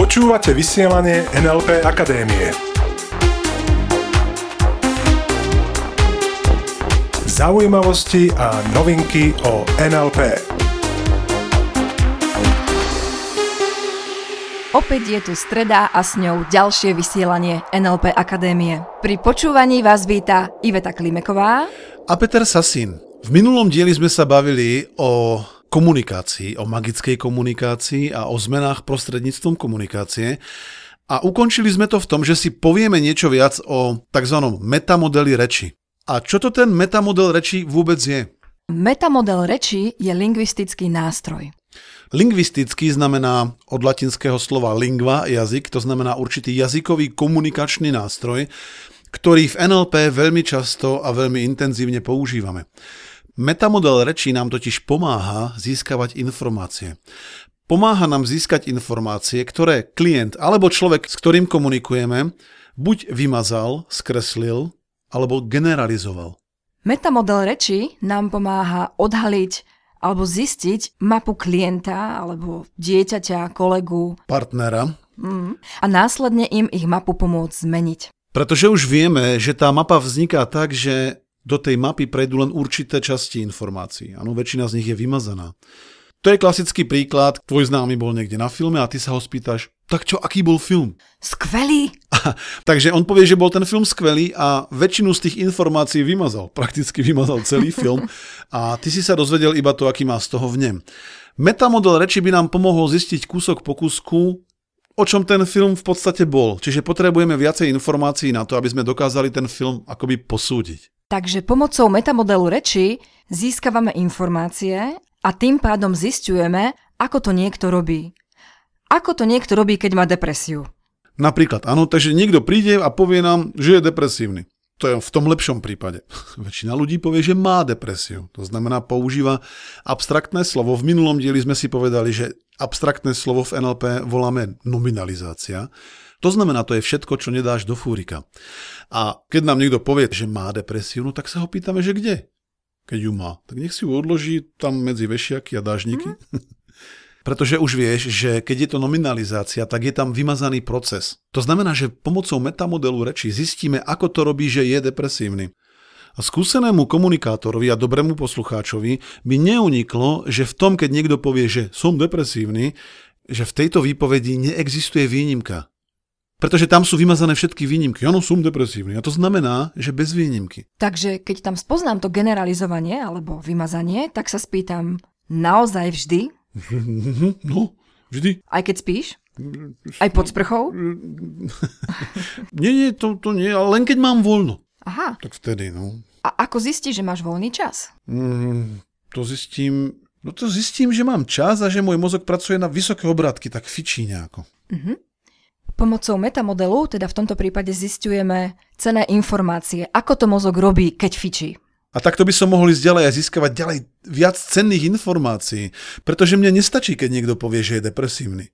Počúvate vysielanie NLP Akadémie. Zaujímavosti a novinky o NLP. Opäť je tu streda a s ňou ďalšie vysielanie NLP Akadémie. Pri počúvaní vás víta Iveta Klimeková a Peter Sasín. V minulom dieli sme sa bavili o komunikácii, o magickej komunikácii a o zmenách prostredníctvom komunikácie. A ukončili sme to v tom, že si povieme niečo viac o tzv. metamodeli reči. A čo to ten metamodel reči vôbec je? Metamodel reči je lingvistický nástroj. Lingvistický znamená od latinského slova lingva, jazyk, to znamená určitý jazykový komunikačný nástroj, ktorý v NLP veľmi často a veľmi intenzívne používame. Metamodel rečí nám totiž pomáha získavať informácie. Pomáha nám získať informácie, ktoré klient alebo človek, s ktorým komunikujeme, buď vymazal, skreslil alebo generalizoval. Metamodel reči nám pomáha odhaliť alebo zistiť mapu klienta alebo dieťaťa, kolegu, partnera mm, a následne im ich mapu pomôcť zmeniť. Pretože už vieme, že tá mapa vzniká tak, že do tej mapy prejdú len určité časti informácií. Áno, väčšina z nich je vymazaná. To je klasický príklad, tvoj známy bol niekde na filme a ty sa ho spýtaš, tak čo, aký bol film? Skvelý. Takže on povie, že bol ten film skvelý a väčšinu z tých informácií vymazal. Prakticky vymazal celý film a ty si sa dozvedel iba to, aký má z toho vnem. Metamodel reči by nám pomohol zistiť kúsok po kúsku, o čom ten film v podstate bol. Čiže potrebujeme viacej informácií na to, aby sme dokázali ten film akoby posúdiť. Takže pomocou metamodelu reči získavame informácie a tým pádom zistujeme, ako to niekto robí. Ako to niekto robí, keď má depresiu. Napríklad, áno, takže niekto príde a povie nám, že je depresívny. To je v tom lepšom prípade. Väčšina ľudí povie, že má depresiu. To znamená, používa abstraktné slovo. V minulom dieli sme si povedali, že abstraktné slovo v NLP voláme nominalizácia. To znamená, to je všetko, čo nedáš do fúrika. A keď nám niekto povie, že má depresiu, no tak sa ho pýtame, že kde? Keď ju má. Tak nech si ju odloží tam medzi vešiaky a dážniky. Mm. Pretože už vieš, že keď je to nominalizácia, tak je tam vymazaný proces. To znamená, že pomocou metamodelu reči zistíme, ako to robí, že je depresívny. A skúsenému komunikátorovi a dobrému poslucháčovi by neuniklo, že v tom, keď niekto povie, že som depresívny, že v tejto výpovedi neexistuje výnimka. Pretože tam sú vymazané všetky výnimky. Áno, som depresívny. A to znamená, že bez výnimky. Takže keď tam spoznám to generalizovanie alebo vymazanie, tak sa spýtam, naozaj vždy? No, vždy. Aj keď spíš? Aj pod sprchou? nie, nie, to, to nie, ale len keď mám voľno. Aha. Tak vtedy, no. A ako zistíš, že máš voľný čas? Mm, to zistím, no to zistím, že mám čas a že môj mozog pracuje na vysoké obrátky, tak fičí nejako. Uh-huh. Pomocou metamodelu, teda v tomto prípade zistujeme cené informácie, ako to mozog robí, keď fičí. A takto by som mohol ísť ďalej a získavať ďalej viac cenných informácií, pretože mne nestačí, keď niekto povie, že je depresívny.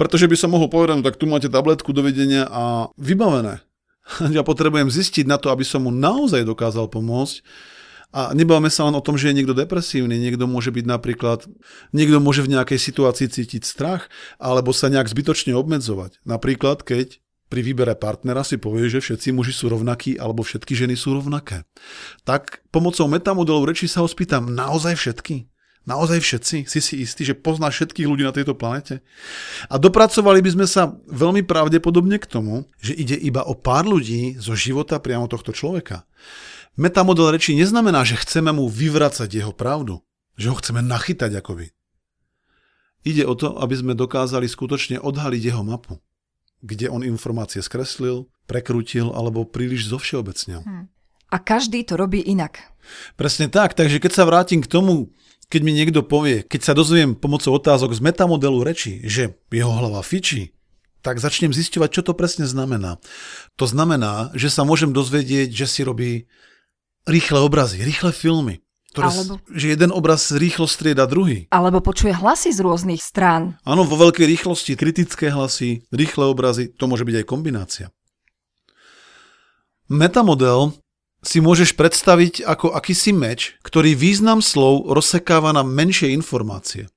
Pretože by som mohol povedať, no tak tu máte tabletku dovidenia a vybavené. Ja potrebujem zistiť na to, aby som mu naozaj dokázal pomôcť, a nebavme sa len o tom, že je niekto depresívny, niekto môže byť napríklad, niekto môže v nejakej situácii cítiť strach alebo sa nejak zbytočne obmedzovať. Napríklad, keď pri výbere partnera si povie, že všetci muži sú rovnakí alebo všetky ženy sú rovnaké. Tak pomocou metamodelu reči sa ho spýtam, naozaj všetky? Naozaj všetci? Si si istý, že poznáš všetkých ľudí na tejto planete? A dopracovali by sme sa veľmi pravdepodobne k tomu, že ide iba o pár ľudí zo života priamo tohto človeka. Metamodel reči neznamená, že chceme mu vyvracať jeho pravdu, že ho chceme nachytať akoby. Ide o to, aby sme dokázali skutočne odhaliť jeho mapu, kde on informácie skreslil, prekrútil alebo príliš zovšeobecnil. Hmm. A každý to robí inak. Presne tak, takže keď sa vrátim k tomu, keď mi niekto povie, keď sa dozviem pomocou otázok z metamodelu reči, že jeho hlava fičí, tak začnem zisťovať, čo to presne znamená. To znamená, že sa môžem dozvedieť, že si robí rýchle obrazy, rýchle filmy. Ktoré, Alebo... Že jeden obraz rýchlo strieda druhý. Alebo počuje hlasy z rôznych strán. Áno, vo veľkej rýchlosti, kritické hlasy, rýchle obrazy, to môže byť aj kombinácia. Metamodel si môžeš predstaviť ako akýsi meč, ktorý význam slov rozsekáva na menšie informácie.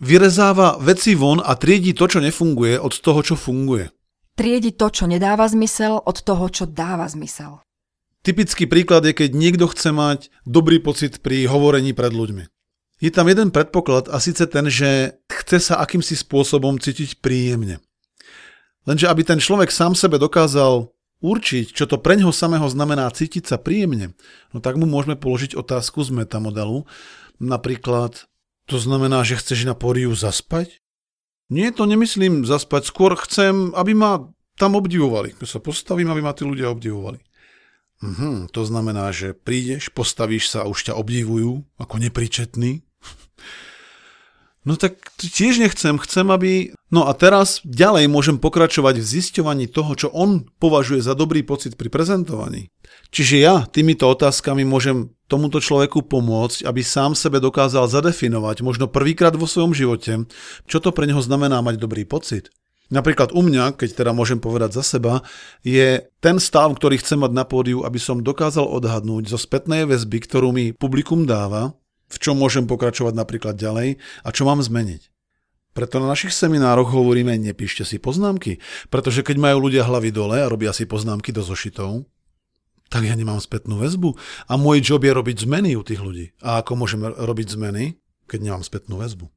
Vyrezáva veci von a triedi to, čo nefunguje, od toho, čo funguje. Triedi to, čo nedáva zmysel, od toho, čo dáva zmysel. Typický príklad je, keď niekto chce mať dobrý pocit pri hovorení pred ľuďmi. Je tam jeden predpoklad a síce ten, že chce sa akýmsi spôsobom cítiť príjemne. Lenže aby ten človek sám sebe dokázal určiť, čo to pre neho samého znamená cítiť sa príjemne, no tak mu môžeme položiť otázku z metamodelu. Napríklad, to znamená, že chceš na pódiu zaspať? Nie, to nemyslím zaspať, skôr chcem, aby ma tam obdivovali. Keď sa postavím, aby ma tí ľudia obdivovali. Mhm, to znamená, že prídeš, postavíš sa a už ťa obdivujú ako nepríčetný. No tak tiež nechcem, chcem, aby... No a teraz ďalej môžem pokračovať v zisťovaní toho, čo on považuje za dobrý pocit pri prezentovaní. Čiže ja týmito otázkami môžem tomuto človeku pomôcť, aby sám sebe dokázal zadefinovať, možno prvýkrát vo svojom živote, čo to pre neho znamená mať dobrý pocit. Napríklad u mňa, keď teda môžem povedať za seba, je ten stav, ktorý chcem mať na pódiu, aby som dokázal odhadnúť zo spätnej väzby, ktorú mi publikum dáva, v čom môžem pokračovať napríklad ďalej a čo mám zmeniť. Preto na našich seminároch hovoríme, nepíšte si poznámky, pretože keď majú ľudia hlavy dole a robia si poznámky do zošitov, tak ja nemám spätnú väzbu a môj job je robiť zmeny u tých ľudí. A ako môžem robiť zmeny, keď nemám spätnú väzbu?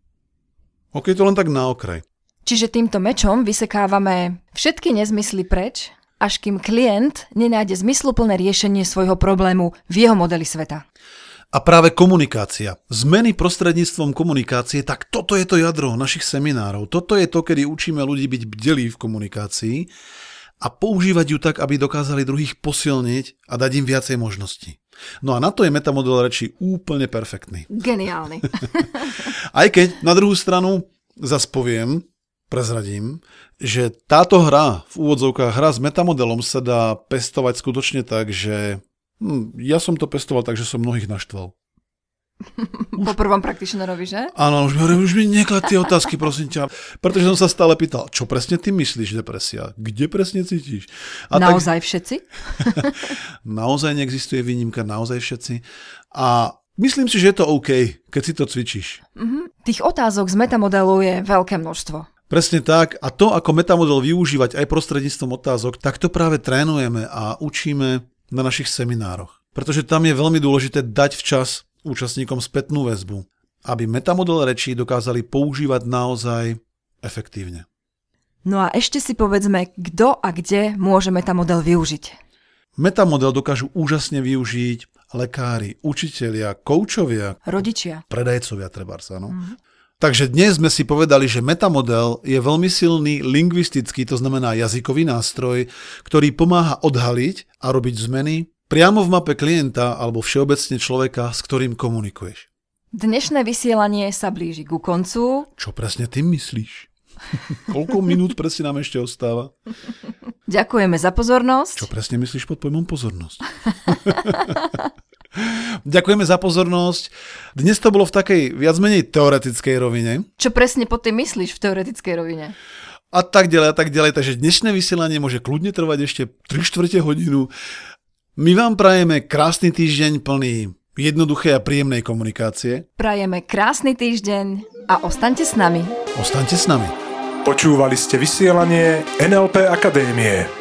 OK, to len tak na okraj. Čiže týmto mečom vysekávame všetky nezmysly preč, až kým klient nenájde zmysluplné riešenie svojho problému v jeho modeli sveta. A práve komunikácia. Zmeny prostredníctvom komunikácie, tak toto je to jadro našich seminárov. Toto je to, kedy učíme ľudí byť bdelí v komunikácii a používať ju tak, aby dokázali druhých posilniť a dať im viacej možností. No a na to je metamodel reči úplne perfektný. Geniálny. Aj keď na druhú stranu zas poviem, prezradím, že táto hra, v úvodzovkách hra s metamodelom sa dá pestovať skutočne tak, že ja som to pestoval tak, že som mnohých naštval. Po prvom praktičnerovi, že? Áno, už mi, už mi neklad tie otázky, prosím ťa. Pretože som sa stále pýtal, čo presne ty myslíš depresia? Kde presne cítiš? A naozaj tak... všetci? naozaj neexistuje výnimka, naozaj všetci. A myslím si, že je to OK, keď si to cvičíš. Mm-hmm. Tých otázok z metamodelu je veľké množstvo. Presne tak. A to, ako metamodel využívať aj prostredníctvom otázok, tak to práve trénujeme a učíme na našich seminároch. Pretože tam je veľmi dôležité dať včas účastníkom spätnú väzbu, aby metamodel rečí dokázali používať naozaj efektívne. No a ešte si povedzme, kto a kde môže metamodel využiť. Metamodel dokážu úžasne využiť lekári, učitelia, koučovia, rodičia, predajcovia treba sa, no. Takže dnes sme si povedali, že metamodel je veľmi silný lingvistický, to znamená jazykový nástroj, ktorý pomáha odhaliť a robiť zmeny priamo v mape klienta alebo všeobecne človeka, s ktorým komunikuješ. Dnešné vysielanie sa blíži ku koncu. Čo presne ty myslíš? Koľko minút presne nám ešte ostáva? Ďakujeme za pozornosť. Čo presne myslíš pod pojmom pozornosť? Ďakujeme za pozornosť. Dnes to bolo v takej viac menej teoretickej rovine. Čo presne po tým myslíš v teoretickej rovine? A tak ďalej, a tak ďalej. Takže dnešné vysielanie môže kľudne trvať ešte 3 čtvrte hodinu. My vám prajeme krásny týždeň plný jednoduchej a príjemnej komunikácie. Prajeme krásny týždeň a ostaňte s nami. Ostaňte s nami. Počúvali ste vysielanie NLP Akadémie.